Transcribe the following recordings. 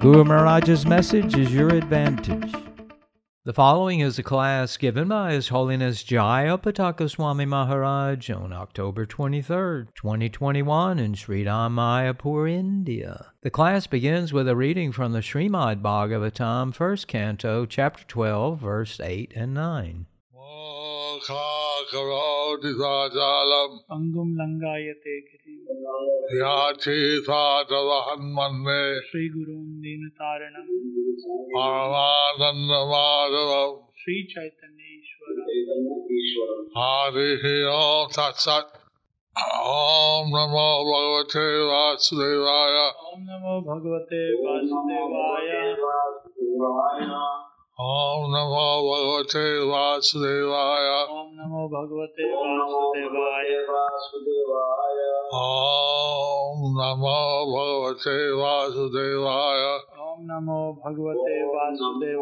Guru Maharaj's message is your advantage. The following is a class given by His Holiness Jaya Maharaj on October 23, 2021 in Sri Mayapur, India. The class begins with a reading from the Srimad Bhagavatam, 1st Canto, Chapter 12, Verse 8 and 9. Angum langayate लङ्गायते गिरिं याचीसातवहन्मन्ये श्रीगुरुं दीनतारणं परमानन्दमाधवम् श्रीचैतन्येश्वरं हरिः ओम् तत्सत् ॐ नमो भगवते वासुदेवाय। ॐ नमो भगवते वासुदेवाय। ॐ नमो भगवते वासुदेवाय ॐ नमो भगवते वासुदेवाय ॐ नमो भगवते वासुदेवाय ॐ नमो भगवते वासुदेवाय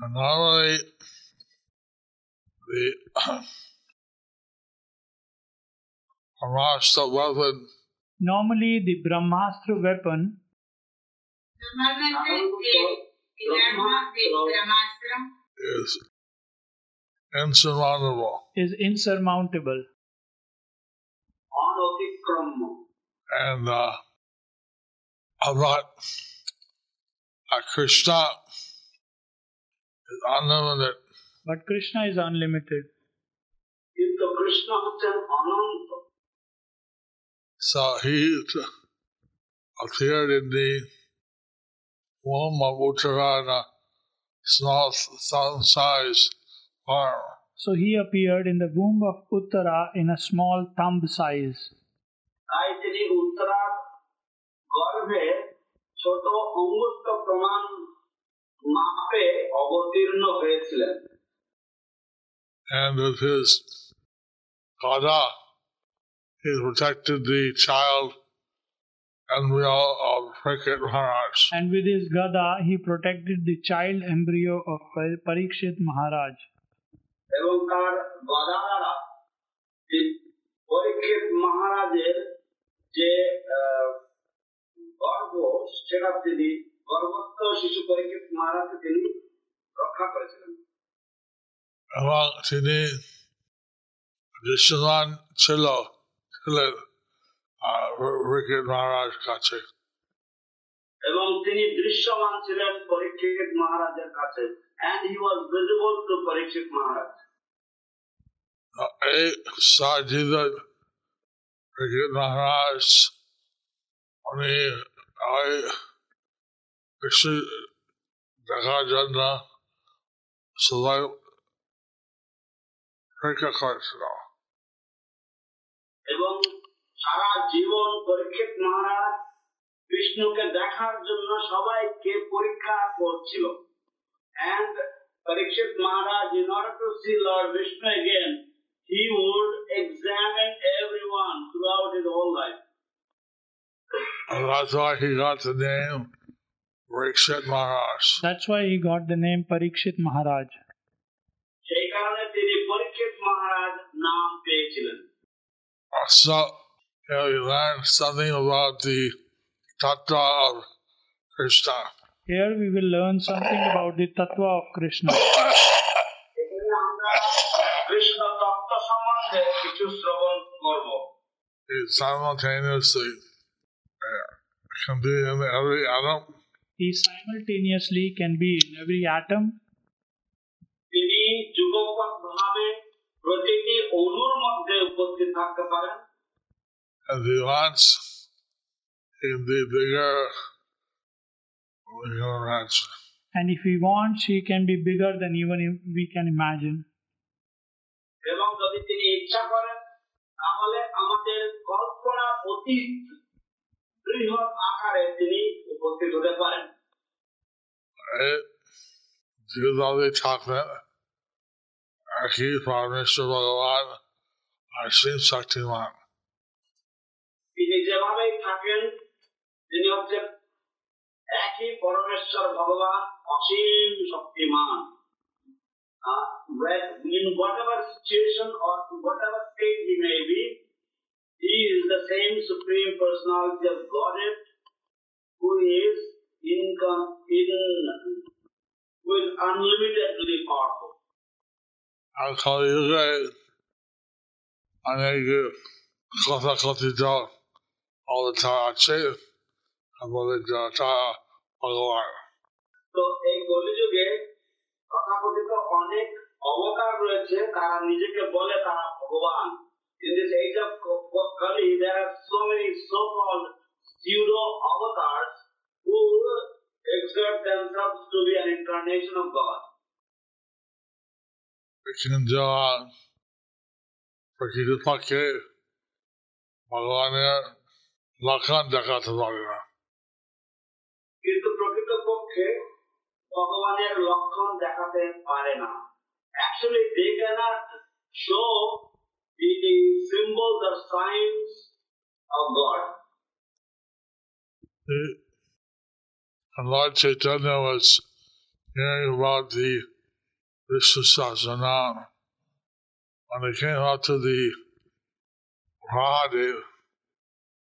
Normally, the Brahmastra weapon Normally, the Brahmastra weapon Normalmente el, el arma de Brahmastra is insurmountable. Is insurmountable. And uh, I'm not uh, Krishna is unlimited. But Krishna is unlimited. So he appeared in the Moguchagana is not thumb size. So he appeared in the womb of Uttara in a small thumb size. and with his gada, he protected the child embryo of Cricket Maharaj. And with his gada, he protected the child embryo of Par- Parikshit Maharaj. এবং তার গদা দ্বারা এই পরীক্ষিত মহারাজের যে আহ, গর্ভ সেটা তিনি গর্ভস্থ শিশু পরীক্ষিত মহারাজকে তিনি রক্ষা করেছিলেন এবং তিনি দৃশ্যমান ছিল ছিলেন রিকেট মহারাজ কাছে এবং তিনি দৃশ্যমান ছিলেন পরীক্ষিত মহারাজের কাছে and he was visible to পরীক্ষিত মহারাজ এই সাজিদ রিকেট মহারাজ উনি ওই কিছু দেখার জন্য সবাই অপেক্ষা করেছিল এবং সারা জীবন পরীক্ষিত মহারাজ বিষ্ণুকে দেখার জন্য সবাইকে পরীক্ষা করছিল and Parikshit Maharaj in order to see Lord Vishnu again he would examine everyone throughout his whole life And that's why he got the name Rikshit Maharaj. That's why he got the name Parikshit Maharaj. সেই কারণে তিনি পরীক্ষিত মহারাজ নাম পেয়েছিলেন Also, you know, you learn something about the tattva of Krishna. Here we will learn something about the Tattva of Krishna. এখানে আমরা কৃষ্ণ তত্ত্ব সম্বন্ধে কিছু শ্রবণ করব He simultaneously uh, can be in every atom, He simultaneously can be in every atom, তিনি যুগপৎ ভাবে প্রতিটি অণুর মধ্যে উপস্থিত থাকতে পারেন and he wants, he can be bigger than you can imagine. and if he wants, he can be bigger than even we can imagine. এবং যদি তিনি ইচ্ছা করেন তাহলে আমাদের কল্পনা অতীত বৃহৎ আকারে তিনি উপস্থিত হতে পারেন right? যেভাবে থাকবেন একই পরমেশ্বর ভগবান আর শিব শক্তিমান তিনি যেভাবেই থাকেন তিনি হচ্ছেন একই পরমেশ্বর ভগবান অসীম শক্তিমান Uh, when, in whatever situation or whatever state he may be, he is the same supreme personality of Godhead who is in, in who is unlimitedly powerful. আর কলিযুগে অনেক কথা কথিত অবতার আছে আমাদের যারা ভগবান তো এই কলিযুগে তথাকথিত অনেক অবতার রয়েছে তারা নিজেকে বলে তারা ভগবান in this age of Kali there are so many so-called pseudo avatars who exert themselves to be an incarnation of God. কিন্তু প্রকৃতপক্ষে ভগবানের লাখান দেখাতে পারে না কিন্তু প্রকৃতপক্ষে ভগবানের লক্ষণ দেখাতে পারে না actually they cannot show the symbols or signs of God. And Lord Chaitanya was hearing about the Vishnu Sahasranam. When he came out to the Mahadev,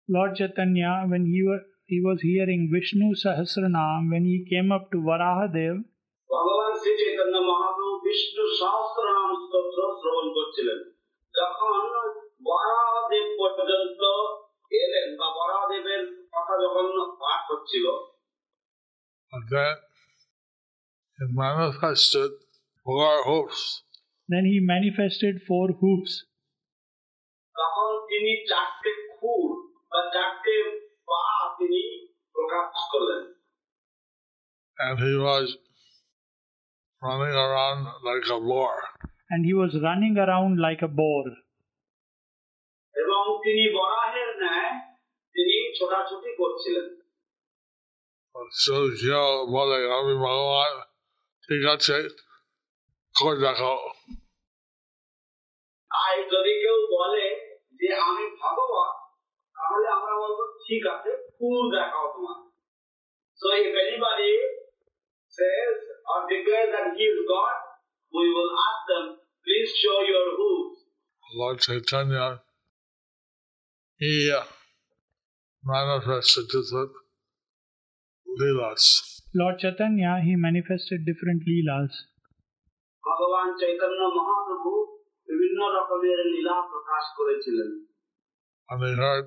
Lord Chaitanya, when he, was hearing Vishnu Sahasranam, when he came up to Varaha Varahadev, Bhagavan Sri Chaitanya Mahaprabhu Vishnu Sahasranam Stotra Sravan Kuchilan. Jakhan Varahadev Pajanta Elen, the Varahadev Pata Jakhan Pat Kuchilan. And then, he manifested four hoofs. Then he manifested four hoofs. Jakhan Tini Chakte Khoor বা চারটে পা তিনি প্রকাশ করলেন And he was running around like a boar. And he was running around like a boar. এবং তিনি বরাহের ন্যায় তিনি ছোটাছুটি করছিলেন So কেউ বলে আমি ভগবান ঠিক আছে করে দেখো আর যদি কেউ বলে যে আমি ভগবান তাহলে আমরা বলবো ঠিক আছে ফুল দেখাও তোমার So if anybody says or declares that he is God, we will ask them, please show your hooves. Lord Chaitanya, he uh, manifested different leelas. Lord Chaitanya, he manifested different leelas. ভগবান চৈতন্য মহাপ্রভু বিভিন্ন রকমের লীলা প্রকাশ করেছিলেন And they heard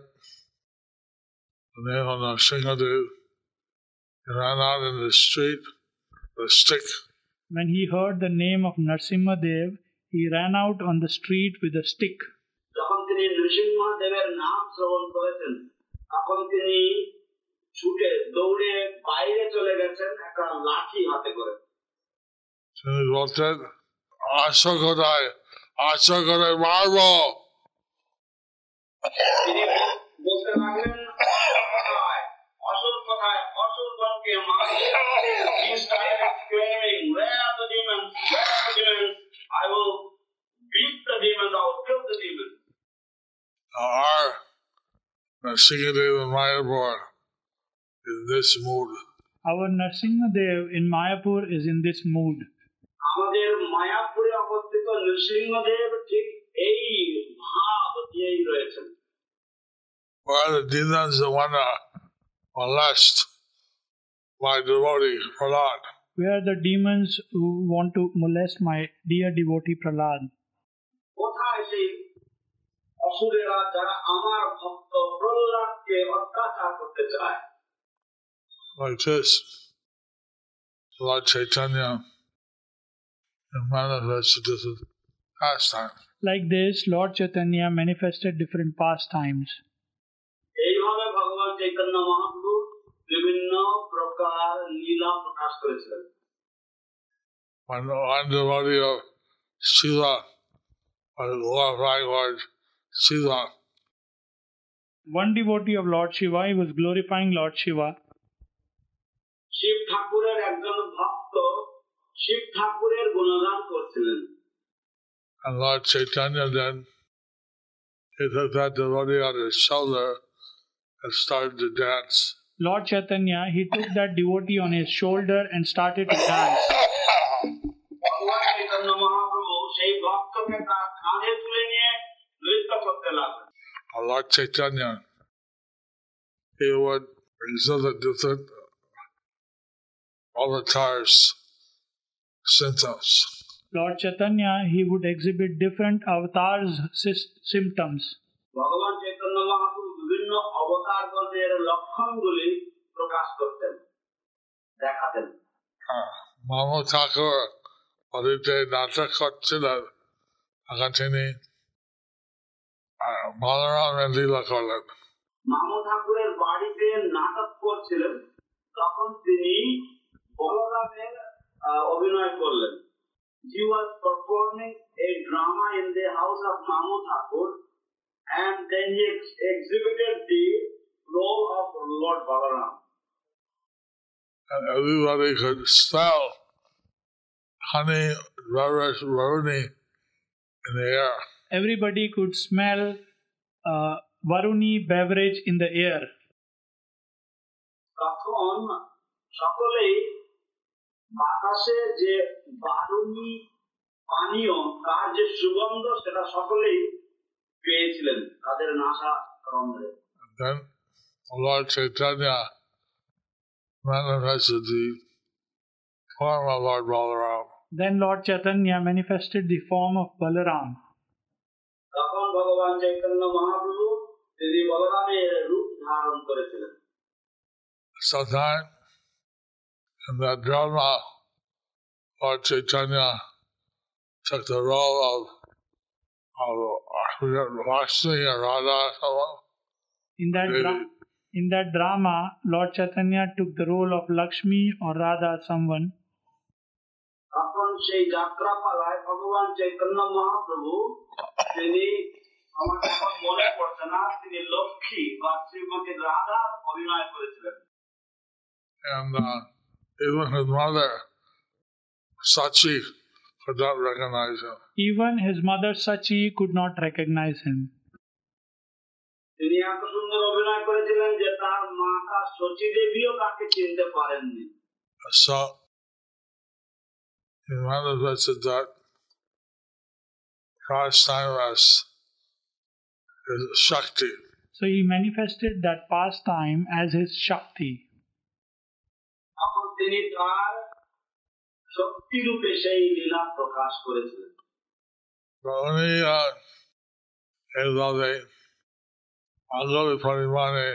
the name of Narasimhadev. He ran out in the street with a stick When he heard the name of Narsimha Dev, he ran out on the street with a stick. যখন তিনি নৃসিংহদেবের নাম শ্রবণ করেছেন তখন তিনি ছুটে দৌড়ে বাইরে চলে গেছেন একটা লাঠি হাতে করে তিনি বলতেন আশা কোথায় আশা করে মারবো তিনি বলতে লাগলেন "কোথায়? অসুর কোথায় অসুরগণকে মারো He started exclaiming, where are the demons? Where are the demons? I will beat the demons, I will kill the demons. Our Narasimhadev and Mayapur in this mood. Our Narsimha Dev in Mayapur is in this mood. আমাদের মায়াপুরে অবস্থিত নৃসিংহদেব ঠিক এই ভাব দিয়েই রয়েছেন Where the demons that want to molest my devotee, Prahlad. Where the demons who want to molest my dear devotee Prahlad. কোথায় সেই অসুরেরা যারা আমার ভক্ত প্রহ্লাদকে অত্যাচার করতে চায় like this. Lord Chaitanya and manifested different pastimes. Like this, Lord Chaitanya manifested different pastimes. এইভাবে ভগবান চৈতন্য মহাপ্রভু বিভিন্ন প্রকার লীলা প্রকাশ করেছিলেন When one devotee of Shiva, or Lord Lord Shiva, One devotee of Lord Shiva, he was glorifying Lord Shiva. Shiva ঠাকুরের একজন ভক্ত শিব ঠাকুরের গুণগান করছিলেন and Lord Chaitanya then, it has had the devotee on his shoulder and started to dance. Lord Chaitanya, he took that devotee on his shoulder and started to dance. And Lord Chaitanya, he would exhibit different avatars, symptoms. Lord Chaitanya, he would exhibit different avatars symptoms. ভগবান চৈতন্য মহাপ্রভু বিভিন্ন লক্ষণগুলি প্রকাশ করতেন দেখাতেন। Uh, Mama Thakur, বাড়িতে নাটক করছিলেন তিনি আহ, বলরামের লীলা করলেন। মামু ঠাকুরের বাড়িতে নাটক করছিলেন তখন তিনি বলরামের আহ, অভিনয় করলেন। হি ওয়াজ performing a drama in the house of মামু ঠাকুর and then he ex- exhibited the role of Lord Balaram. and everybody could smell honey rubbish Varuni in the air. Everybody could smell uh, Varuni beverage in the air. তখন সকলেই বাতাসে যে বারুণী পানীয় তার যে সুগন্ধ সেটা সকলেই পেয়েছিলেন তাদের নাসা রন্ধ্রে Then Lord Chaitanya manifested the form of Lord Balaram. Then Lord Chaitanya manifested the form of Balaram. তখন ভগবান চৈতন্য মহাপ্রভু তিনি বলরামের রূপ ধারণ করেছিলেন Sometime in that drama, Lord Chaitanya took the role of, of I forget, Lakshmi or Radha, someone. In that Maybe. dra- in that drama, Lord Chaitanya took the role of Lakshmi or Radha, someone. তখন সেই যাত্রা পালায় ভগবান চৈতন্য মহাপ্রভু তিনি আমার এখন মনে পড়ছে না তিনি লক্ষ্মী বা শ্রীমতী রাধা অভিনয় করেছিলেন And uh, even his mother, Sachi, could not recognize him. Even his mother Sachi could not recognize him. তিনি এত সুন্দর অভিনয় করেছিলেন যে তার মাতা শচী দেবীও তাকে চিনতে পারেননি So he manifested that pastime as his Shakti. So he manifested that pastime as his Shakti. তিনি তার শক্তি রূপে সেই লীলা প্রকাশ করেছিলেন। এইভাবে পরিমাণে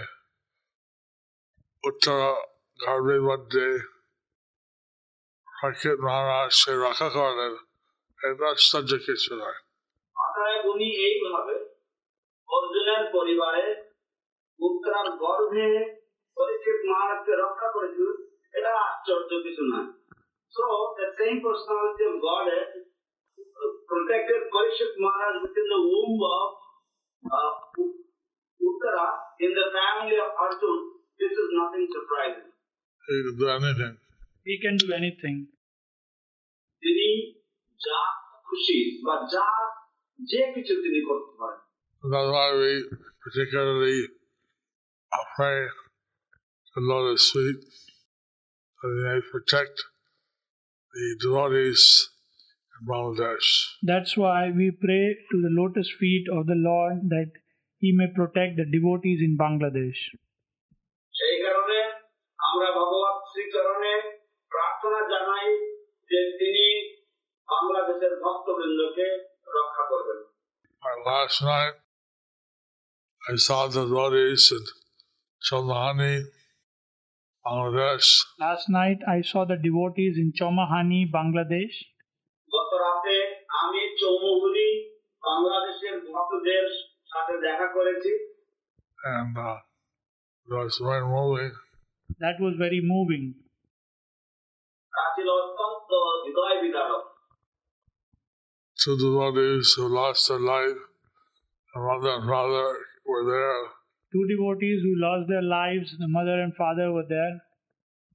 উত্তর গর্ভের মধ্যে হকিত মহারাজকে রক্ষা করলেন এটা আশ্চর্য কিছু নয়। অতএব উনি এইভাবে অর্জুনের পরিবারে উত্তরার গর্ভে পরীক্ষিত মহারাজকে রক্ষা করেছিলেন। এটা আশ্চর্য কিছু না so the same personality of God protected Parikshit Maharaj within the womb of uh, Uttara in the family of Arjun. This is nothing surprising. He can do anything. He can do anything. তিনি যা খুশি বা যা যে কিছু তিনি করতে পারেন That's why we particularly pray the Lord of sweet he may protect the devotees in Bangladesh. That's why we pray to the lotus feet of the Lord that He may protect the devotees in Bangladesh. সেই কারণে আমরা ভগবত শ্রীচরণে প্রার্থনা জানাই যে তিনি বাংলাদেশের ভক্তবৃন্দকে রক্ষা করবেন Uh, last night, I saw the devotees in on. Last night I saw the devotees in Chomahani, Bangladesh. And uh, that's very moving. That was very moving. So the devotees who lost their life, and Radha and Radha were there Two devotees who lost their lives, the mother and father were there.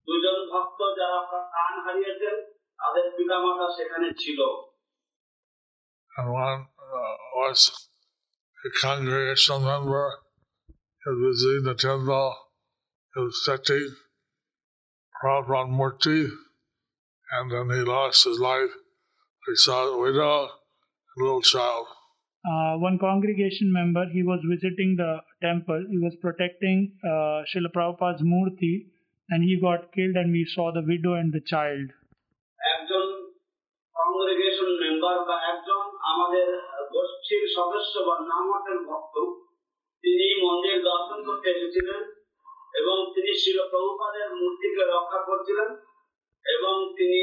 দুজন ভক্ত যারা প্রাণ হারিয়েছেন তাদের পিতামাতা সেখানে ছিল and one uh, was a congregational member. He was visiting the temple. He was touching Prabhupada Murti, and then he lost his life. He saw a widow and a little child. Uh, one congregation member, he was visiting the temple. He was protecting uh, Srila Prabhupada's Murti and he got killed and we saw the widow and the child. একজন congregation member বা একজন আমাদের গোষ্ঠীর সদস্য বা নামকের ভক্ত তিনি মন্দির দর্শন করতে এসেছিলেন এবং তিনি শিল প্রভুপাদের মূর্তিকে রক্ষা করছিলেন এবং তিনি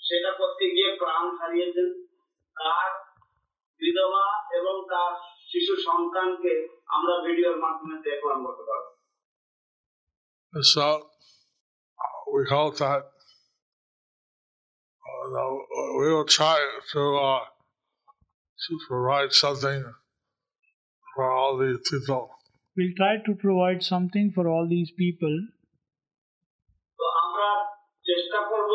সেটা করতে গিয়ে প্রাণ হারিয়েছেন তার বিধবা এবং তার শিশু সন্তানকে আমরা ভিডিওর মাধ্যমে দেখলাম গতকাল And so we hope that uh, that we will try to, uh, to provide something for all these people. We'll try to provide something for all these people. তো আমরা চেষ্টা করব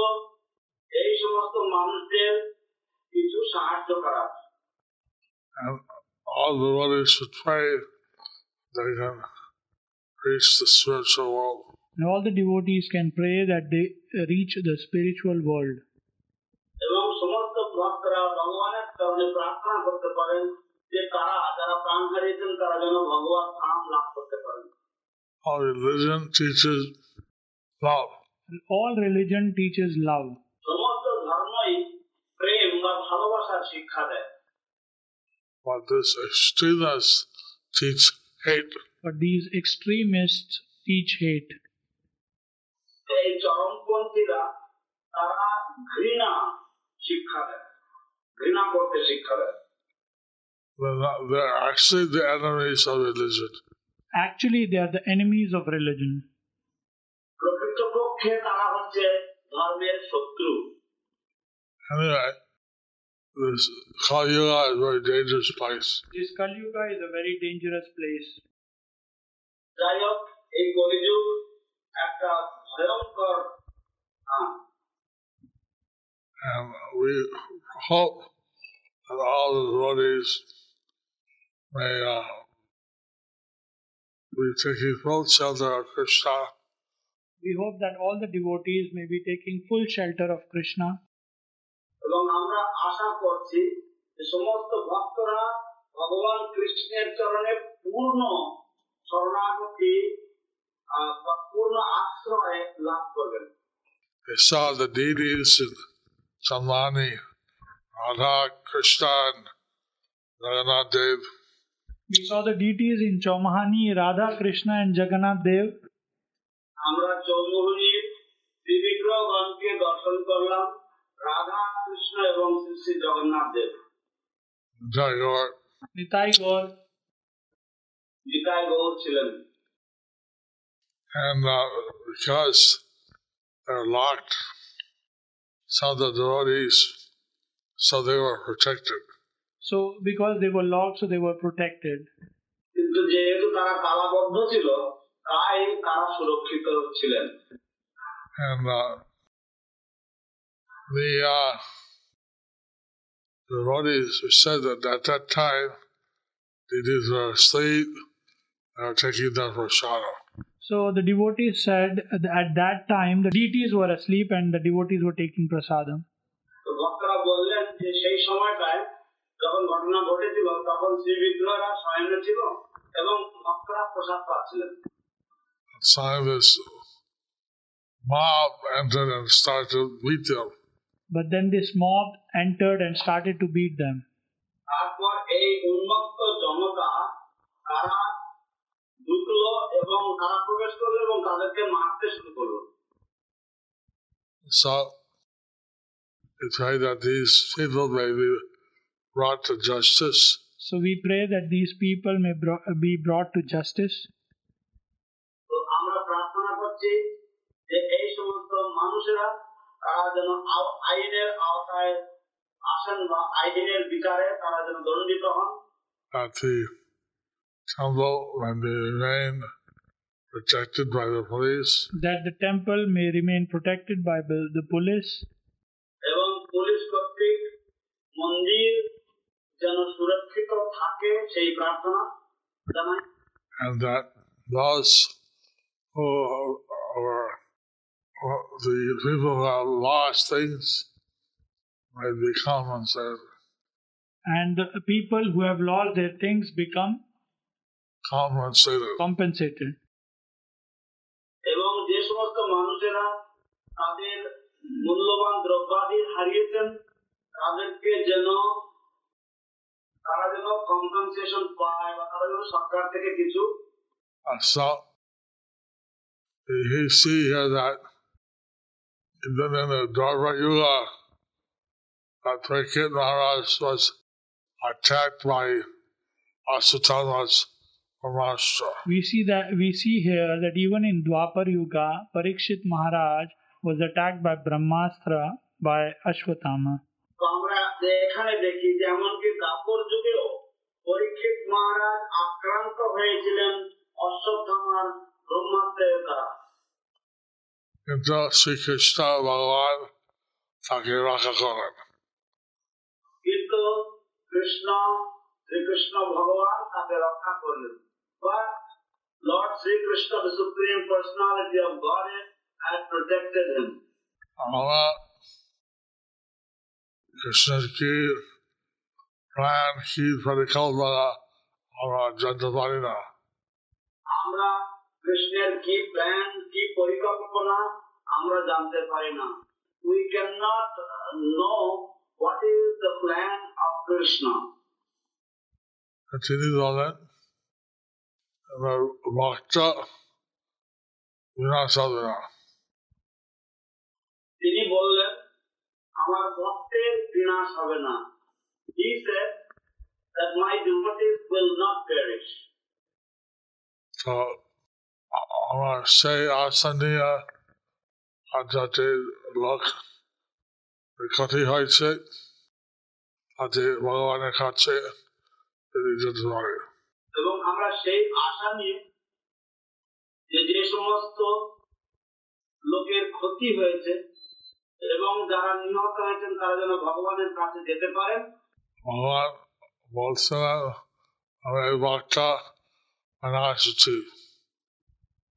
এই সমস্ত মানুষদের কিছু সাহায্য করার And all the others should pray they can reach the spiritual world. And all the devotees can pray that they reach the spiritual world. এবং সমস্ত ভক্তরা ভগবানের কারণে প্রার্থনা করতে পারেন যে তারা যারা প্রাণ হারিয়েছেন তারা যেন ভগবান ধাম লাভ করতে পারেন All religion teaches love. And all religion teaches love. সমস্ত ধর্মই প্রেম বা ভালোবাসার শিক্ষা দেয় for these extremists teach hate. But these extremists teach hate. They're, not, they're actually the enemies of religion. Actually, they are the enemies of religion. Anyway, this Kali Yuga is a very dangerous place. This Kali Yuga is a very dangerous place. যাই হোক এই কলিযুগ একটা ভয়ঙ্কর স্থান। And we hope that all the devotees may uh, be taking full shelter of Krishna We hope that all the devotees may be taking full shelter of Krishna এবং আমরা আশা করছি যে সমস্ত ভক্তরা ভগবান কৃষ্ণের চরণে পূর্ণ শরণাগতি আহ, বা পূর্ণ আশ্রয় লাভ করবেন They saw the deities in Samani, Radha, Krishna, and Jagannath Dev. We saw the deities in Chaumahani, Radha, Krishna, and Jagannath Dev. আমরা চৌমোহনীর ত্রিবিগ্রহগণকে দর্শন করলাম রাধা কৃষ্ণ এবং শ্রী শ্রী জগন্নাথ দেব Jagar, Nitai Gaur. গীতায় গৌর ছিলেন and uh, because they're locked, some of the devotees, so they were protected. So, because they were locked, so they were protected. কিন্তু যেহেতু তারা তালাবদ্ধ ছিল তাই তারা সুরক্ষিত ছিলেন And uh, the uh, devotees who said that at that time, they did were asleep, they were taking them for shadow. So, the devotees said that at that time the deities were asleep and the devotees were taking prasadam. তো ভক্তরা বললেন যে সেই সময়টায় যখন ঘটনা ঘটেছিল তখন শ্রী বিগ্রহরা শয়নে ছিল এবং ভক্তরা প্রসাদ পাচ্ছিলেন Some of this mob entered and started to beat them. But then this mob entered and started to beat them. তারপর এই উন্মত্ত জনতা তারা ঢুকলো এবং তারা প্রবেশ করলো এবং তাদেরকে মারতে শুরু করলো So we pray that these people may be brought to justice So, we pray that these people may bro- be brought to justice. তো আমরা প্রার্থনা করছি যে এই সমস্ত মানুষেরা তারা যেন আ- আইনের আওতায় আসেন বা আইনের বিচারে তারা যেন দণ্ডিত হন that the temple when they remain protected by the police that the temple may remain protected by the the police এবং পুলিশ কর্তৃক মন্দির যেন সুরক্ষিত থাকে সেই প্রার্থনা জানাই and that those who are, are- are the people who have lost things may be compensated. and the people who have lost their things become Compensated. compensated. এবং যে সমস্ত মানুষেরা তাদের মূল্যবান দ্রব্যাদি হারিয়েছেন তাদেরকে যেন তারা যেন কম্পেনসেশন পায় বা তারা যেন সরকার থেকে কিছু And so you see here that then in the Dharma Yuga, Parikshit Maharaj was attacked by Ashwatthama's Maharashtra. We see that we see here that even in Dwapar Yuga, Parikshit Maharaj was attacked by Brahmastra by Ashwatthama. আমরা এখানে দেখি যে এমনকি দাপর যুগেও পরীক্ষিত মহারাজ আক্রান্ত হয়েছিলেন অশ্বত্থামার ব্রহ্মাস্ত্রের দ্বারা কিন্তু শ্রীকৃষ্ণ ভগবান তাকে রক্ষা করেন কিন্তু কৃষ্ণ শ্রীকৃষ্ণ ভগবান তাকে রক্ষা করলেন but Lord Shrikrishna the supreme personality of Godhead had protected him আমরা কৃষ্ণের কি প্রাণ কি পরিকল্পনা আমরা জানতে পারি না আমরা কৃষ্ণের কি প্ল্যান কি পরিকল্পনা আমরা জানতে পারি না we cannot uh, know what is the plan of Krishna তিনি বলেন আমার ভক্ত বিনাশ হবে না তিনি বললেন আমার ভক্তের বিনাশ হবে না he said that my devotees will not perish তো আমার সেই আশা নিয়ে আর যাতে লোক ক্ষতি হয়েছে। তাতে ভগবানের কাছে এবং আমরা সেই আশা নিয়ে যে যে সমস্ত লোকের ক্ষতি হয়েছে এবং যারা নিহত হয়েছেন তারা যেন ভগবানের কাছে যেতে পারেন ভগবান বলছিলেন আমি এই বার্তা এসেছি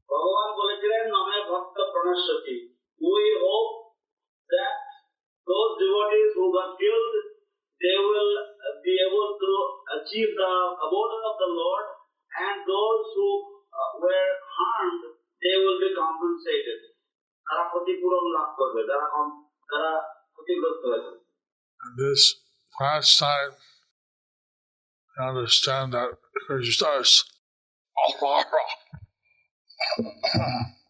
ভগবান বলেছিলেন নামে ভক্ত প্রণশ্বতী we hope that those devotees who got killed they will be able to achieve the abode of the Lord and those who uh, were harmed they will be compensated তারা ক্ষতিপূরণ লাভ করবে যারা কম- যারা ক্ষতিগ্রস্ত হয়েছে And this past time, I understand that Krishna is Alvara.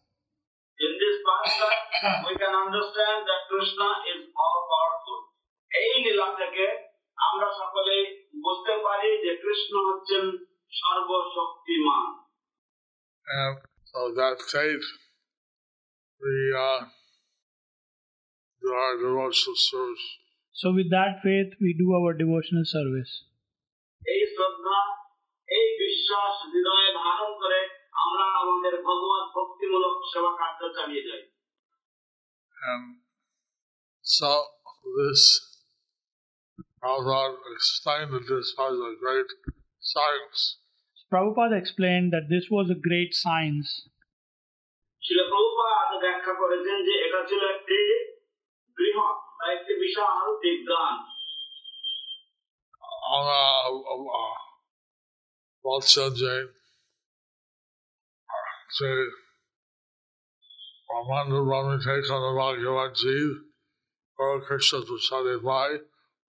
In this pastime, we can understand that Krishna is all powerful. এই লীলা থেকে আমরা সকলে বুঝতে পারি যে কৃষ্ণ হচ্ছেন সর্বশক্তিমান And so that faith, we uh, do our devotional service. So, with that faith, we do our devotional service. এই শ্রদ্ধা এই বিশ্বাস হৃদয়ে ধারণ করে আমরা আমাদের ভগবত ভক্তিমূলক সেবা কার্য চালিয়ে যাই And so this, Prabhupada explained that this was a great science. Prabhupada explained that this was a great science. শিল প্রভুপাদ ব্যাখ্যা করেছেন যে এটা ছিল একটি বৃহৎ বা একটি বিশাল বিজ্ঞান আমরা বলছেন যে যে ব্রহ্মাণ্ড ব্রহ্মী থেকে ভাগ্যবান জীব কৃষ্ণ প্রসাদে পায়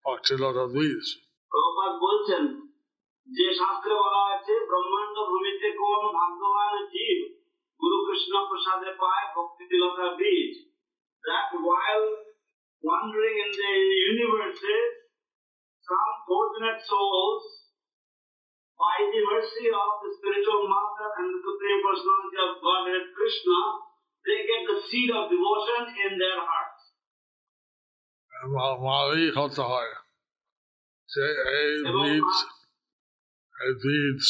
ভক্তিলতা বীজ প্রভুপাদ বলছেন যে শাস্ত্রে বলা আছে ব্রহ্মাণ্ড ভূমিতে কোন ভাগ্যবান জীব গুরু কৃষ্ণ প্রসাদে পায় ভক্তি তিলকা বীজ that while wandering in the universes some fortunate souls by the mercy of the spiritual master and the supreme personality of Godhead Krishna they get the seed of devotion in their hearts মারি হতে হয় যে এই এবং বীজ এই বীজ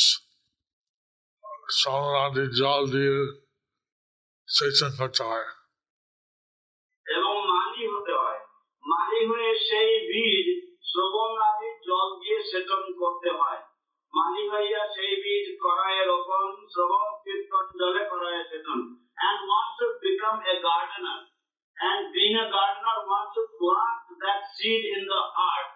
সমাধি জল দিয়ে সেচন করতে হয় এবং মালি হতে হয় মালি হয়ে সেই বীজ শ্রবণ আদি জল দিয়ে সেচন করতে হয় মালি হইয়া সেই বীজ করায় রোপণ শ্রবণ কীর্তন জলে করায় সেচন and one should become a gardener and being a gardener one should plant that seed in the heart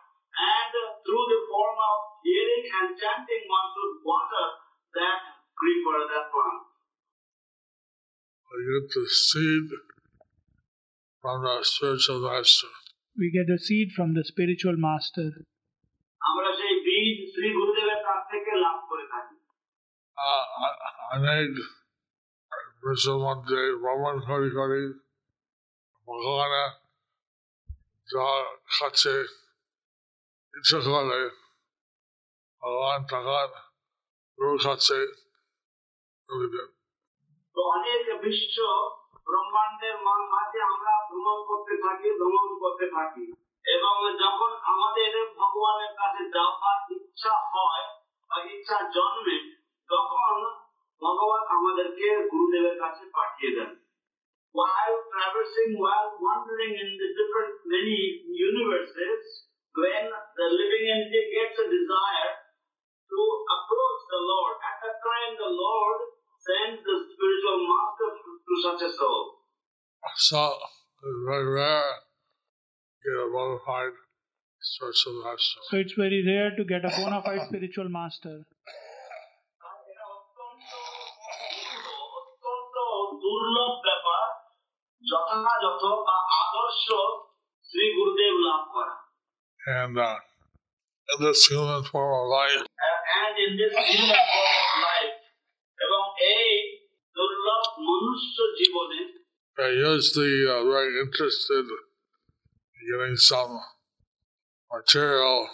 and through the form of hearing and chanting one should water that creeper that plant We get the seed from the spiritual master. We get the seed from the spiritual master. আমরা সেই শ্রী গুরুদেবের কাছ থেকে লাভ করে থাকি। অনেক বিশ্বমন্ত্রে ভ্রমণ হরি হরি ভগবানা যা খাচ্ছে ইচ্ছে করে ভগবান টাকার রোল খাচ্ছে অনেক বিশ্ব ব্রহ্মাণ্ডের মাঝে আমরা ভ্রমণ করতে থাকি ভ্রমণ করতে থাকি। এবং যখন আমাদের ভগবানের কাছে যাওয়ার ইচ্ছা হয় বা ইচ্ছা জন্মে তখন ভগবান আমাদেরকে গুরুদেবের কাছে পাঠিয়ে দেন while traversing, while wandering in the different many universes, when the living entity gets a desire to approach the Lord, at that time the Lord sends the spiritual master to, to such a soul. So it's very rare to get a bona fide spiritual master. So it's very rare to get a bona fide spiritual master. এটা অত্যন্ত অত্যন্ত দুর্লভ ব্যাপার যথাযথ বা আদর্শ শ্রী গুরুদেব লাভ করা And uh, in this human form of life, and in this human form of life এবং এই দুর্লভ মনুষ্য জীবনে they're usually uh, very interested in getting some material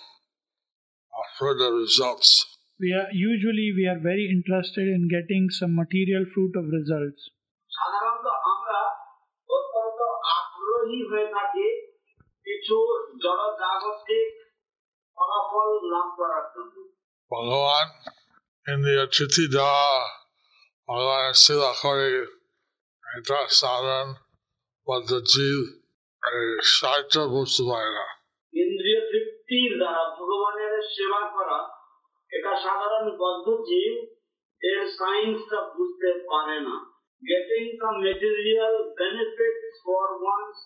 uh, further results. We are usually we are very interested in getting some material fruit of results. সাধারণত আমরা অত্যন্ত আগ্রহী হয়ে থাকি কিছু জড় জাগতিক ফলাফল লাভ করার জন্য Bhagavan India Chitida Bhagavan Sila Kari এটা সাধারণ পদ্ধতি এই সাহিত্য বুঝতে পারে না ইন্দ্রিয় তৃপ্তির দ্বারা ভগবানের সেবা করা এটা সাধারণ পদ্ধতি এর সায়েন্সটা বুঝতে পারে না getting some material benefits for one's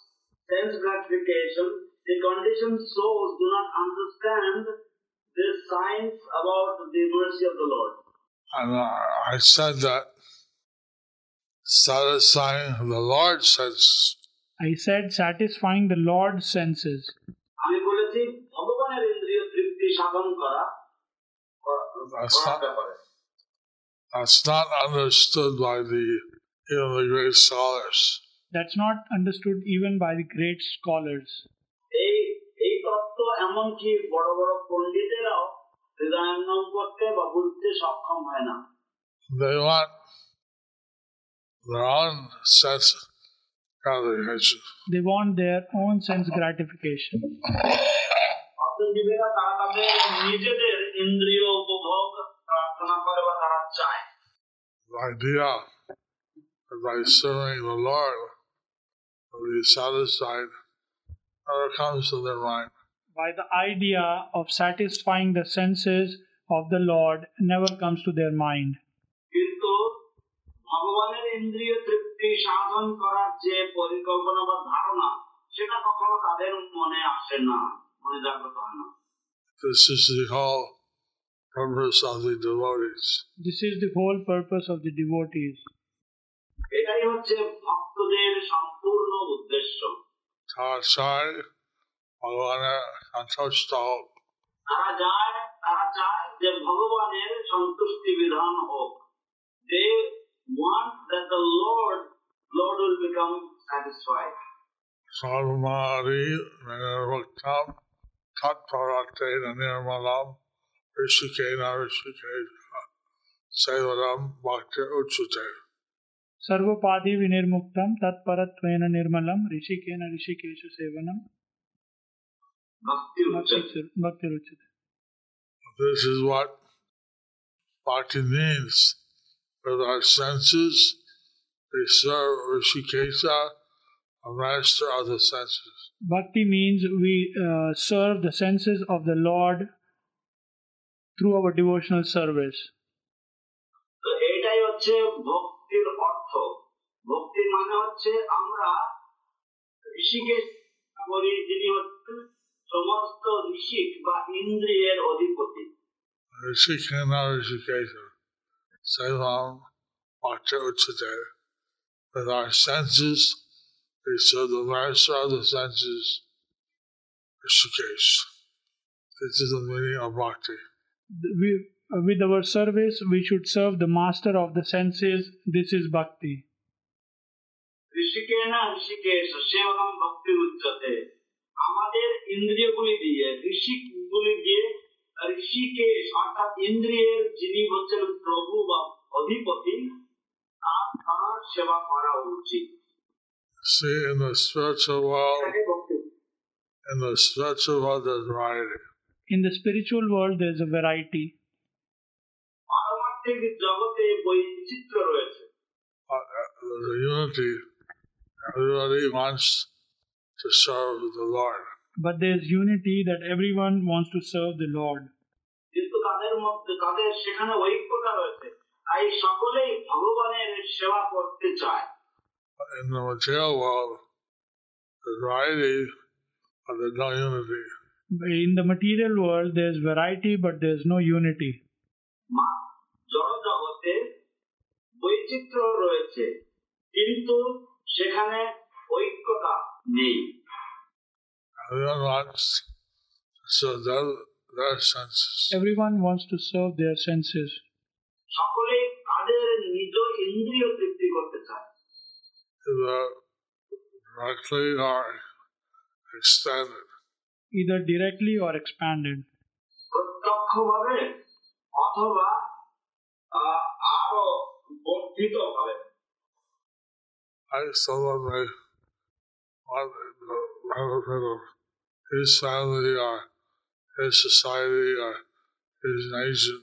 sense gratification the conditioned souls do not understand this science about the mercy of the Lord. And uh, I said that satisfying the Lord says I said satisfying the Lord's senses. আমি বলেছি ভগবানের ইন্দ্রিয় তৃপ্তি সাধন করা করা- That's করার not- ব্যাপারে that's not understood by the even the great scholars. That's not understood even by the great scholars. এই এই তত্ত্ব এমনকি বড় বড় পণ্ডিতেরাও হৃদয়ঙ্গম করতে বা বুঝতে সক্ষম হয় না They want their own sense gratification. they want their own sense gratification. The idea by serving the Lord will be satisfied or comes to their mind. By the idea of satisfying the senses of the Lord never comes to their mind. কিন্তু ভগবানের ইন্দ্রিয় তৃপ্তি সাধন করার যে পরিকল্পনা বা ধারণা সেটা কখনো তাদের মনে আসে না মনে জাগ্রত হয় না This is the whole purpose of the devotees. This is the whole purpose of the devotees. এটাই হচ্ছে ভক্তদের সম্পূর্ণ উদ্দেশ্য তারা চায় ভগবানের সন্তুষ্ট হোক তারা যায় তারা চায় যে ভগবানের সন্তুষ্টি বিধান হোক দে want that the Lord, Lord will become satisfied. Sarvamari Nirvaktam Tat Parate Nirmalam Rishikena Rishikena Sevaram Bhakti Uchute Sarvapadi Vinirmuktam Tat Paratvena Nirmalam Rishikena Rishikesha Sevanam Bhakti Uchute This is what Bhakti means with our senses. We serve Rishikesha, a master of the senses. Bhakti means we uh, serve the senses of the Lord through our devotional service. তো এটাই হচ্ছে ভক্তির অর্থ ভক্তির মানে হচ্ছে আমরা ঋষিকে করি যিনি হচ্ছেন সমস্ত ঋষিক বা ইন্দ্রিয়ের অধিপতি Rishikena, Rishikesha, Ceylon, Bhakti Uchite. With our senses, we serve the master of the senses, Rishikesh. This is the meaning of bhakti. We, uh, with our service, we should serve the master of the senses. This is bhakti. ঋষিকেনা Rishikesh সেবকম ভক্তি উচ্চতে আমাদের ইন্দ্রিয়গুলি দিয়ে ঋষিকগুলি দিয়ে ঋষিকেশ অর্থাৎ ইন্দ্রিয়ের যিনি হচ্ছেন প্রভু বা অধিপতি তার তার সেবা করা উচিত See, in the spiritual world, এটাকে ভক্তি in the spiritual world, there's variety. In the spiritual world, there's a variety. পারমার্থিক জগতে বৈচিত্র্য রয়েছে But uh, there's a unity. Everybody wants to serve the Lord. But there's unity that everyone wants to serve the Lord. কিন্তু তাদের মধ্যে তাদের সেখানে ঐক্যতা রয়েছে তাই সকলেই ভগবানের সেবা করতে চায় But in the material world, there's variety, but there's no unity. In the material world, there's variety, but there's no unity. মা- জড় জগতে বৈচিত্র্য রয়েছে কিন্তু সেখানে ঐক্যতা নেই Everyone wants to serve their, their senses. Everyone wants to serve their senses. সকলেই তাদের নিজ ইন্দ্রিয় তৃপ্তি করতে চায় Either directly or extended. either directly or expanded. প্রত্যক্ষভাবে অথবা আহ, আরো বর্ধিত ভাবে I someone may want the benefit of his family or his society or his nation.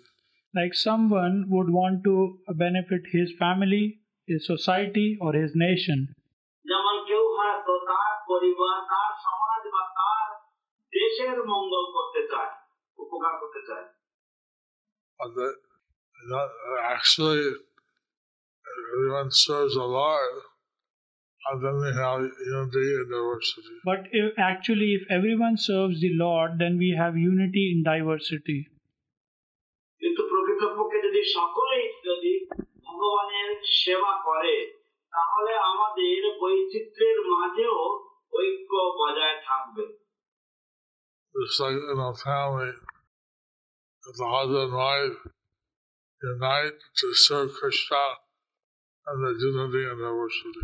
Like someone would want to benefit his family, his society, or his nation. যেমন কেউ হয়তো তার পরিবার তার সমাজ বা তার দেশের মঙ্গল করতে চায় উপকার করতে চায় But that, that actually, everyone serves the Lord, and then we have unity and diversity. But if, actually, if everyone serves the Lord, then we have unity in diversity. কিন্তু প্রকৃতপক্ষে যদি সকলেই যদি ভগবানের সেবা করে তাহলে আমাদের বৈচিত্র্যের মাঝেও ঐক্য বজায় থাকবে It's like in a family, if the husband and wife unite to serve Krishna, and there's unity and diversity.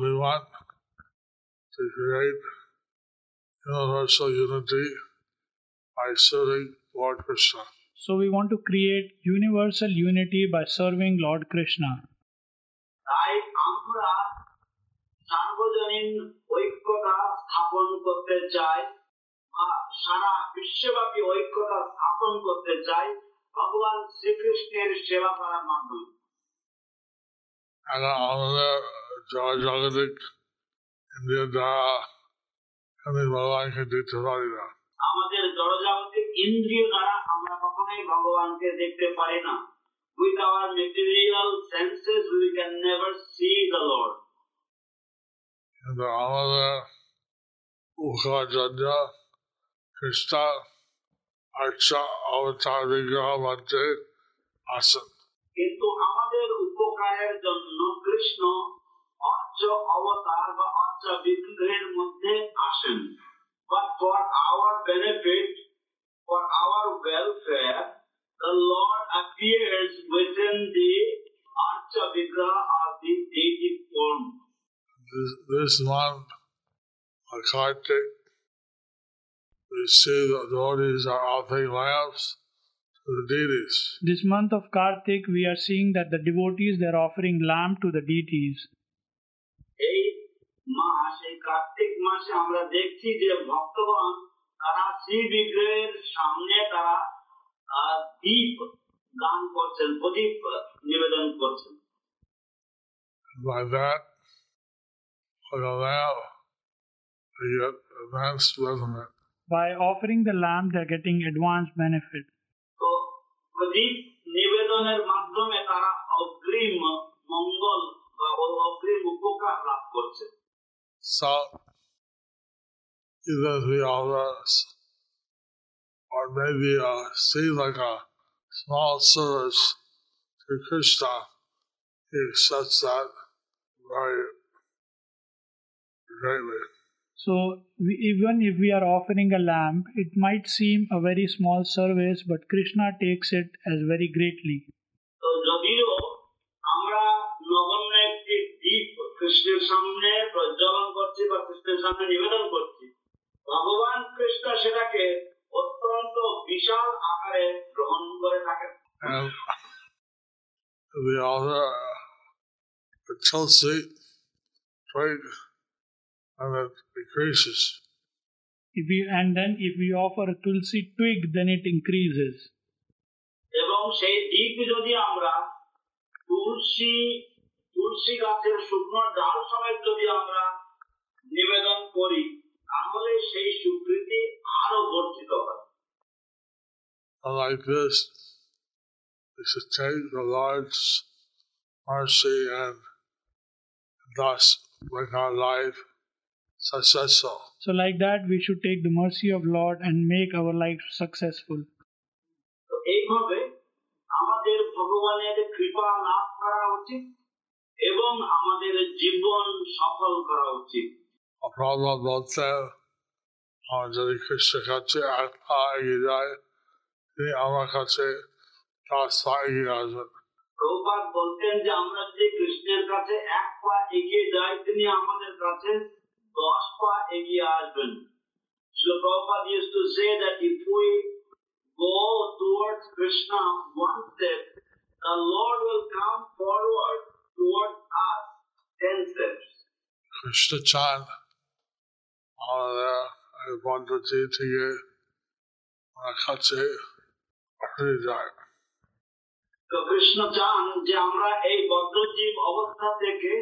we want to create universal unity by serving Lord Krishna. So, we want to create universal unity by serving Lord Krishna. তাই আমরা সার্বজনীন ঐক্যতা স্থাপন করতে চাই বা সারা বিশ্বব্যাপী ঐক্যতা স্থাপন করতে চাই ভগবান শ্রীকৃষ্ণের সেবা করার মাধ্যমে And আমাদের জগৎ ইন্ডিয়া দ্বারা আমি ভগবানকে দিতে পারি না আমাদের জড়জাগতিক ইন্দ্রিয় দ্বারা আমরা কখনোই ভগবানকে দেখতে পারি না with our material senses we can never see the Lord. কিন্তু আমাদের উখার জন্য খ্রিস্ট আচ্ছা অবতার বিগ্রহ মধ্যে আসেন কিন্তু আমাদের উপকারের জন্য কৃষ্ণ অর্চ অবতার বা অর্চ বিগ্রহের মধ্যে আসেন But for our benefit, for our welfare, the Lord appears within the Archa Vigraha or the deity form. this, this month of Kartik, we see the devotees are offering lamps to the deities. This month of Kartik, we are seeing that the devotees they are offering lamp to the deities. এই মাস এই কার্তিক মাসে আমরা দেখছি যে ভক্তগণ তারা শ্রী বিগ্রহের সামনে তারা দীপ দান করছেন প্রদীপ নিবেদন করছেন By that, for the lamp, they get advanced benefit. By offering the lamp, they are getting advanced benefit. তো প্রদীপ নিবেদনের মাধ্যমে তারা অগ্রিম মঙ্গল বা ও- অগ্রিম উপকার লাভ করছে So, even if we offer s- or maybe uh, see like a small service to Krishna, he accepts that very greatly. So, we, even if we are offering a lamp, it might seem a very small service, but Krishna takes it as very greatly. তো যদিও কৃষ্ণের সামনে প্রজ্বলন করছি বা কৃষ্ণের সামনে নিবেদন করছি ভগবান কৃষ্ণ সেটাকে অত্যন্ত বিশাল আকারে গ্রহণ করে থাকেন And we offer uh, a tulsi twig and it decreases. If we and then if we offer a tulsi twig, then it increases. এবং সেই দ্বীপ যদি আমরা তুলসী তুলসী গাছের শুকনো ডাল সমেত যদি আমরা নিবেদন করি তাহলে সেই স্বীকৃতি আরো বর্ধিত হয় And like this, we should take the Lord's mercy and thus make our life successful. So, like that, we should take the mercy of Lord and make our life successful. তো এইভাবে আমাদের ভগবানের কৃপা লাভ করা উচিত এবং আমাদের জীবন সফল করা উচিত। A problem বলতে আমার যদি খ্রিস্ট কাছে এগিয়ে যায় তিনি আমার কাছে পা এগিয়ে আসবেন। বলতেন যে আমরা যদি কৃষ্ণের কাছে এক পা এগিয়ে যাই তিনি আমাদের কাছে দশ পা এগিয়ে আসবেন। So Prabhupada used to say that if we go towards Krishna one step, the Lord will come forward towards us ten steps. খ্রিস্ট চান আমাদের এই পদ্ধতি থেকে আমার কাছে ফিরে যায় তো কৃষ্ণ চান যে আমরা এই বদ্ধজীব অবস্থা থেকে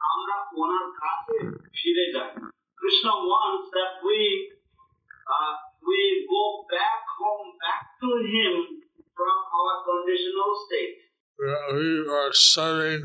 আমরা ওনার কাছে ফিরে যাই Krishna wants that we uh, we go back home back to him from our conditional state We we are serving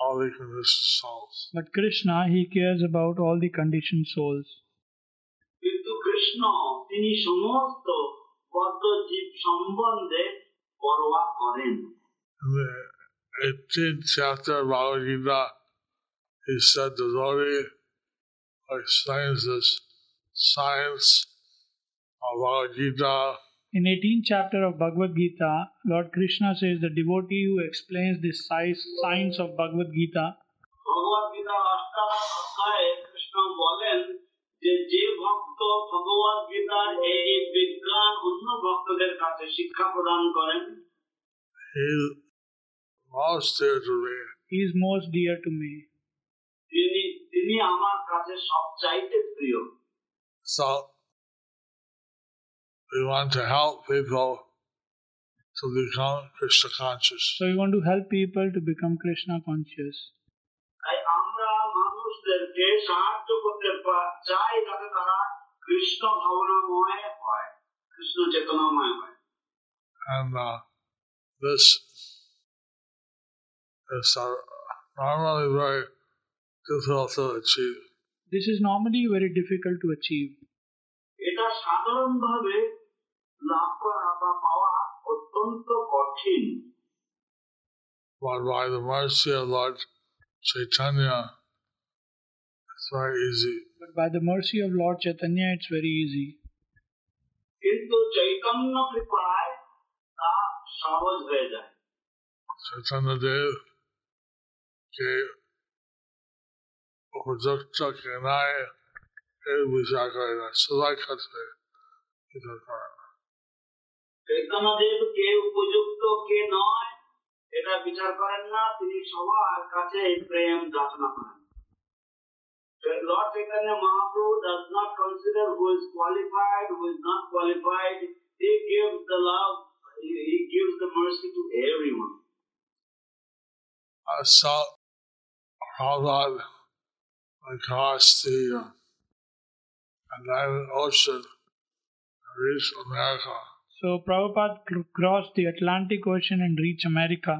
all the conditioned souls. But Krishna, he cares about all the conditioned souls. কিন্তু কৃষ্ণ তিনি সমস্ত বদ্ধ জীব সম্বন্ধে পরোয়া করেন In the 18th chapter of Bhagavad Gita, he said the devotee who explains this science of Bhagavad Gita In 18th chapter of Bhagavad Gita, Lord Krishna says the devotee who explains the sci- science of Bhagavad Gita, ভগবত গীতার অষ্টাদশ অধ্যায়ে কৃষ্ণ বলেন যে যে ভক্ত ভগবত গীতার এই বিজ্ঞান অন্য ভক্তদের কাছে শিক্ষা প্রদান করেন He's most dear to me. He is most dear to me. তিনি তিনি আমার কাছে সবচাইতে প্রিয় So we want to help people to become Krishna conscious. So we want to help people to become Krishna conscious. তাই আমরা মানুষদেরকে সাহায্য করতে পা- চাই যাতে তারা কৃষ্ণ ভাবনাময় হয় কৃষ্ণ চেতনাময় হয় And uh, this is uh, normally very difficult to achieve. This is normally very difficult to achieve. এটা সাধারণভাবে লাভ করা বা পাওয়া অত্যন্ত কঠিন But by the mercy of Lord Chaitanya, it's very easy. But by the mercy of Lord Chaitanya, it's very easy. কিন্তু চৈতন্য কৃপায় তা সহজ হয়ে যায় Chaitanya Dev gave উপযুক্ত কেনায় এই বিচার করে না সবাই ক্ষেত্রে বিচার করে না চৈতন্যদেব কে উপযুক্ত কে নয় এটা বিচার করেন না তিনি সবার কাছে এই প্রেম যাচনা করেন Lord Chaitanya Mahaprabhu does not consider who is qualified, who is not qualified. He gives the love, he, he gives the mercy to everyone. I saw Prabhupada across the uh, Atlantic Ocean and reached America. So Prabhupada cr- crossed the Atlantic Ocean and reached America.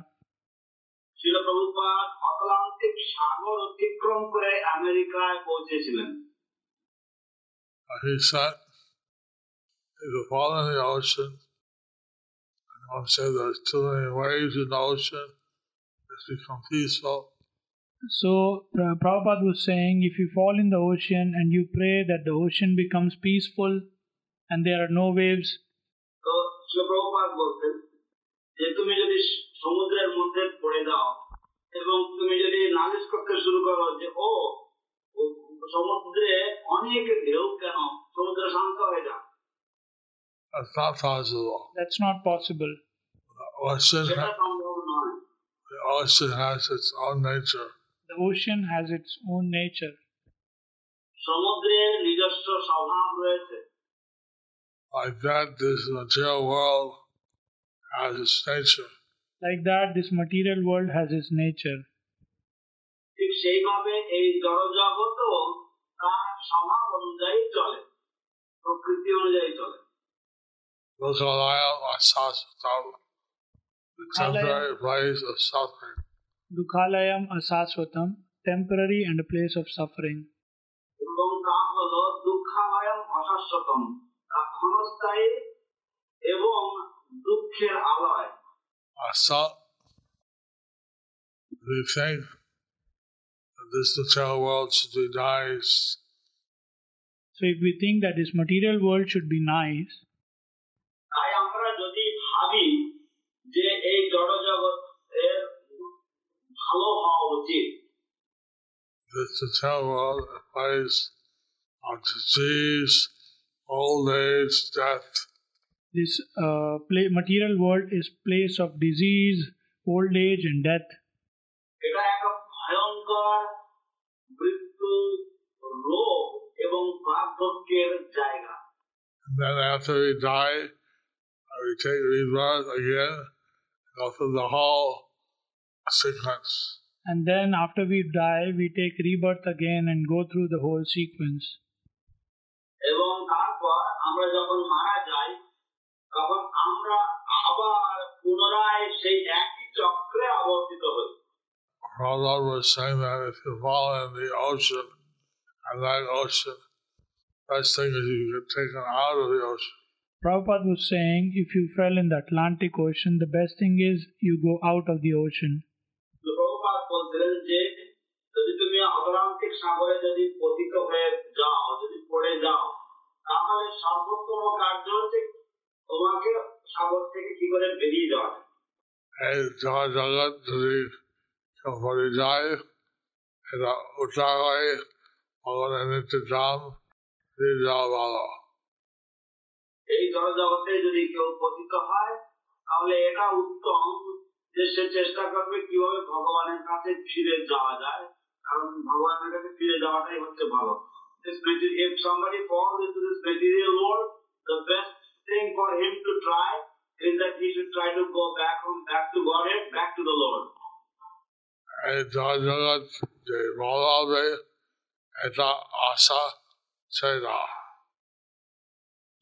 শিল প্রভুপাদ অতলান্তিক সাগর অতিক্রম করে আমেরিকায় পৌঁছেছিলেন Uh, he said, if you fall in the ocean, and one said there's too many waves in the ocean, it's become peaceful. So Pra- Prabhupada was saying, if you fall in the ocean and you pray that the ocean becomes peaceful and there are no waves, তো শিল প্রভুপাদ বলতেন যে তুমি যদি সমুদ্রের মধ্যে পড়ে যাও এবং তুমি যদি নালিশ করতে শুরু করো যে ও ও সমুদ্রে অনেক ঢেউ কেন সমুদ্র শান্ত হয়ে যাও That's not possible. that's not possible. The ocean, সেটা ha- সম্ভব নয় the ocean has its own nature. The ocean has its own nature. সমুদ্রের নিজস্ব স্বভাব রয়েছে Like that, this material world has its nature. Like that, this material world has its nature. ঠিক সেইভাবে এই জড়জগতও তার স্বভাব অনুযায়ী চলে প্রকৃতি অনুযায়ী চলে Look around our Sasatam, the temporary place of suffering. Dukhalayam asaswatam, temporary and a place of suffering. এবং তা হলো দুঃখাময়ম অশাশ্বতম তা ক্ষণস্থায়ী এবং দুঃখের আলয় Our self, we think that this material world should be nice, So if we think that this material world should be nice, তাই আমরা যদি ভাবি যে এই জড়জগৎ এর ভালো হওয়া উচিত this material world a place of disease, old age, death, this uh, pla- material world is place of disease, old age and death. এটা একটা ভয়ঙ্কর মৃত্যু রোগ এবং বার্ধক্যের জায়গা and then after we die, uh, we take rebirth again, go through the whole sequence. And then after we die, we take rebirth again and go through the whole sequence. এবং তারপর আমরা যখন মারা যাই তখন আমরা আবার পুনরায় সেই একই চক্রে আবর্তিত হই Prabhupada was saying that if you fall in the ocean, and that ocean, best thing is you get taken out of the ocean. Prabhupada was saying if you fell in the Atlantic Ocean, the best thing is you go out of the ocean. তো প্রভুপাদ বলছিলেন যে যদি তুমি অতলান্তিক সাগরে যদি পতিত হয়ে যাও যদি পড়ে যাও তাহলে সর্বোত্তম কার্য হচ্ছে তোমাকে সাগর থেকে কি করে বেরিয়ে যাওয়া। এই জগৎ জগৎ যদি কেউ যায় এটা উঠা হয় ভগবানের নিত্য দাম দিয়ে যাওয়া ভালো। এই জড়জগতে যদি কেউ পতিত হয় তাহলে এটা উত্তম যে সে চেষ্টা করবে কীভাবে ভগবানের কাছে ফিরে যাওয়া যায়। কারণ ভগবানের কাছে ফিরে যাওয়াটাই হচ্ছে ভালো। This material, if somebody falls into this material world, the best thing for him to try is that he should try to go back home, back to Godhead, back to the Lord. এই জগৎ যে ভালো হবে এটা আশা ছেড়ে দাও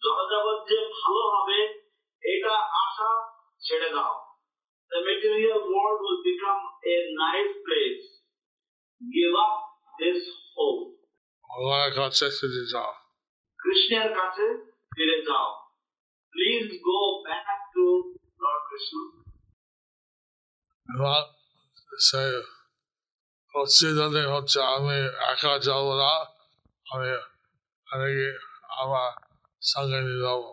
জগৎ যে ভালো হবে এটা আশা ছেড়ে দাও The material world will become a nice place. Give up this hope. ভগবানের কাছে ফিরে যাও কৃষ্ণের কাছে ফিরে যাও please go back to Lord Krishna এবং সে অসুবিধাতে হচ্ছে আমি একা যাবো না আমি আমি আমার সঙ্গে নিয়ে যাবো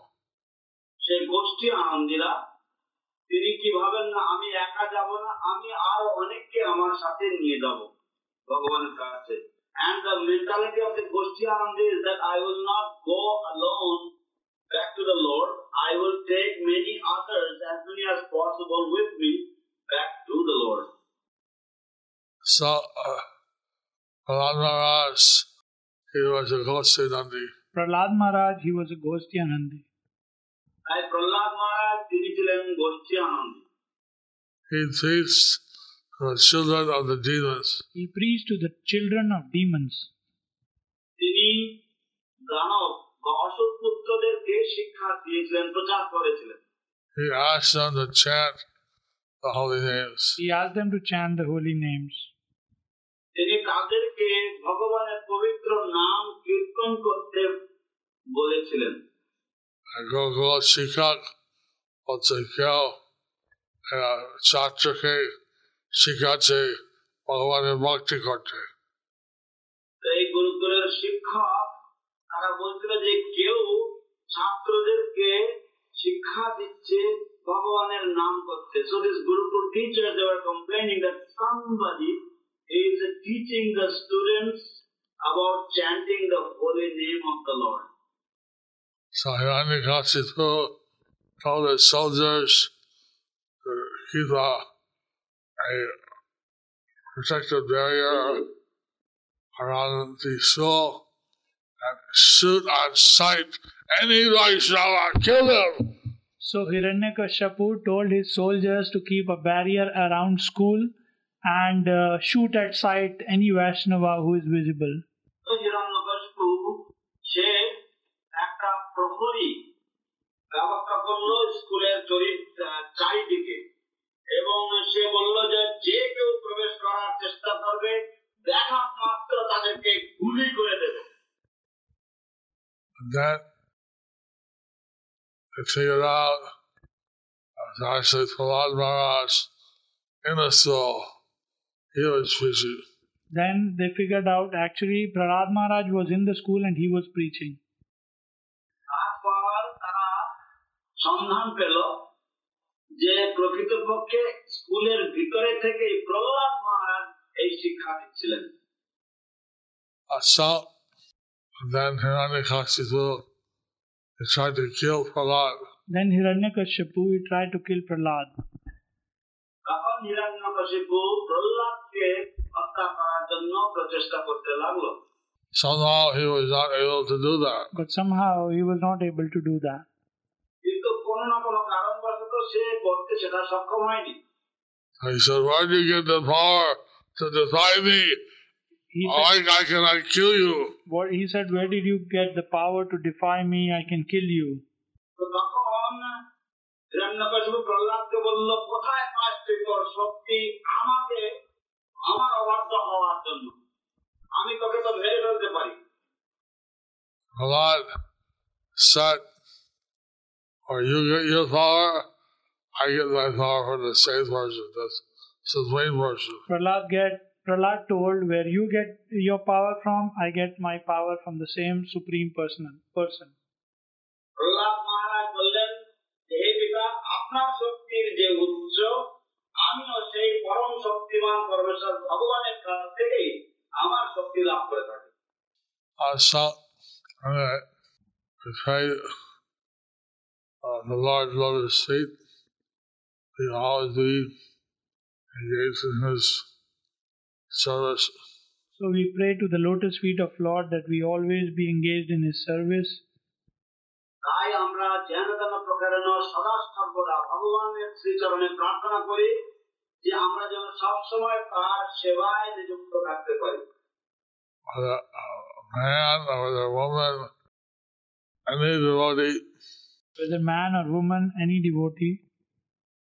সেই গোষ্ঠী আনন্দিরা তিনি কি ভাবেন না আমি একা যাব না আমি আরো অনেককে আমার সাথে নিয়ে যাব ভগবানের কাছে and the mentality of the goshti anandi is that i will not go alone back to the lord i will take many others as many as possible with me back to the lord So, uh, Prahlad Maharaj, he was a Ghosti Nandi. Prahlad Maharaj, he was a Goshti Anandi. তাই প্রহ্লাদ মহারাজ তিনি ছিলেন গোষ্ঠী আনন্দ He teached the children of the demons. He preached to the children of demons. তিনি দানব বা অসৎ পুত্রদেরকে শিক্ষা দিয়েছিলেন প্রচার করেছিলেন He asked them to chant the holy names. He asked them to chant the holy names. তিনি তাদেরকে ভগবানের পবিত্র নাম কীর্তন করতে বলেছিলেন And go go শিক্ষক হচ্ছে কেউ এরা ছাত্রকে শিখাচ্ছে ভগবানের ভক্তি করতে এই গুরুকুলের শিক্ষক তারা বলছিল যে ভগবানের নাম করতে so this gurukul teacher they is teaching the students about chanting the holy name of the Lord. Hiranyakashipu oh, told the soldiers, uh, Kita keep a, a protective barrier around the school and shoot on sight any Vaishnava, kill him. So Hiranyakashipu told his soldiers to keep a barrier around school and uh, shoot at sight any Vaishnava who is visible. তো হিরণ্যকশিপু সে একটা প্রহরী ব্যবস্থা করলো স্কুলের চরিত্র চারিদিকে এবং সে বলল যে যে কেউ প্রবেশ করার চেষ্টা করবে দেখা মাত্র তাদেরকে গুলি করে দেবে And then they figured out it was actually Prahlad Maharaj in the school. He was preaching. Then they figured out actually Prahlad Maharaj was in the school and he was preaching. তারপর তারা সন্ধান পেল যে প্রকৃতপক্ষে স্কুলের ভিতরে থেকে প্রহ্লাদ মহারাজ এই শিক্ষা দিচ্ছিলেন Uh, so and then Hiranyakashipu he tried to kill Prahlad. Then Hiranyakashipu he tried to kill Prahlad. তখন হিরণ্যকশিপু প্রহ্লাদকে হত্যা করার জন্য প্রচেষ্টা করতে লাগলো Somehow he was not able to do that. But somehow he was not able to do that. কিন্তু কোনো না কোনো He said, Where did you get the power to defy me? He Oh, said, I, I cannot kill you. what, he said, Where did you get the power to defy me? I can kill you. তো তখন হিরণ্যকশিপু প্রহ্লাদকে বলল কোথায় pass তুই তোর শক্তি আমাকে আমার অবাধ্য হওয়ার জন্য আমি তোকে তো মেরে ফেলতে পারি Prahlad said, Or you get your power, I get my power from the same person. That's supreme person. Prahlad get Prahlad told, Where you get your power from, I get my power from the same supreme person person. Prahlad মহারাজ বললেন যে হে পিতা আপনার শক্তির যে উৎস আমিও সেই পরম শক্তিমান পরমেশ্বর ভগবানের কাছ থেকেই আমার শক্তি লাভ করে থাকি Uh, so, anyway, we pray uh, the Lord's lotus feet. We always be engage in His service. So we pray to the lotus feet of Lord that we always be engaged in His service. তাই আমরা যেন তেন প্রকারেণ সদা সর্বদা ভগবানের শ্রীচরণে প্রার্থনা করি যে আমরা যেন সবসময় তার সেবায় নিযুক্ত থাকতে পারি Whether a man or whether a woman, any devotee Whether man or woman, any devotee,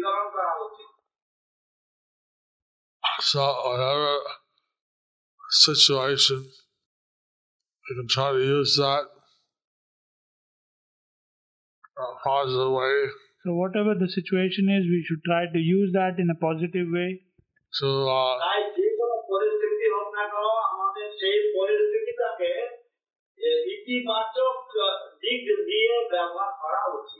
বিতরণ করা উচিত So whatever situation, you can try to use that in a positive way So whatever the situation is, we should try to use that in a positive way to uh, তাই যে কোনো পরিস্থিতি হোক না কেন আমাদের সেই পরিস্থিতিটাকে এ, ইতিবাচক আহ, দিক দিয়ে ব্যবহার করা উচিত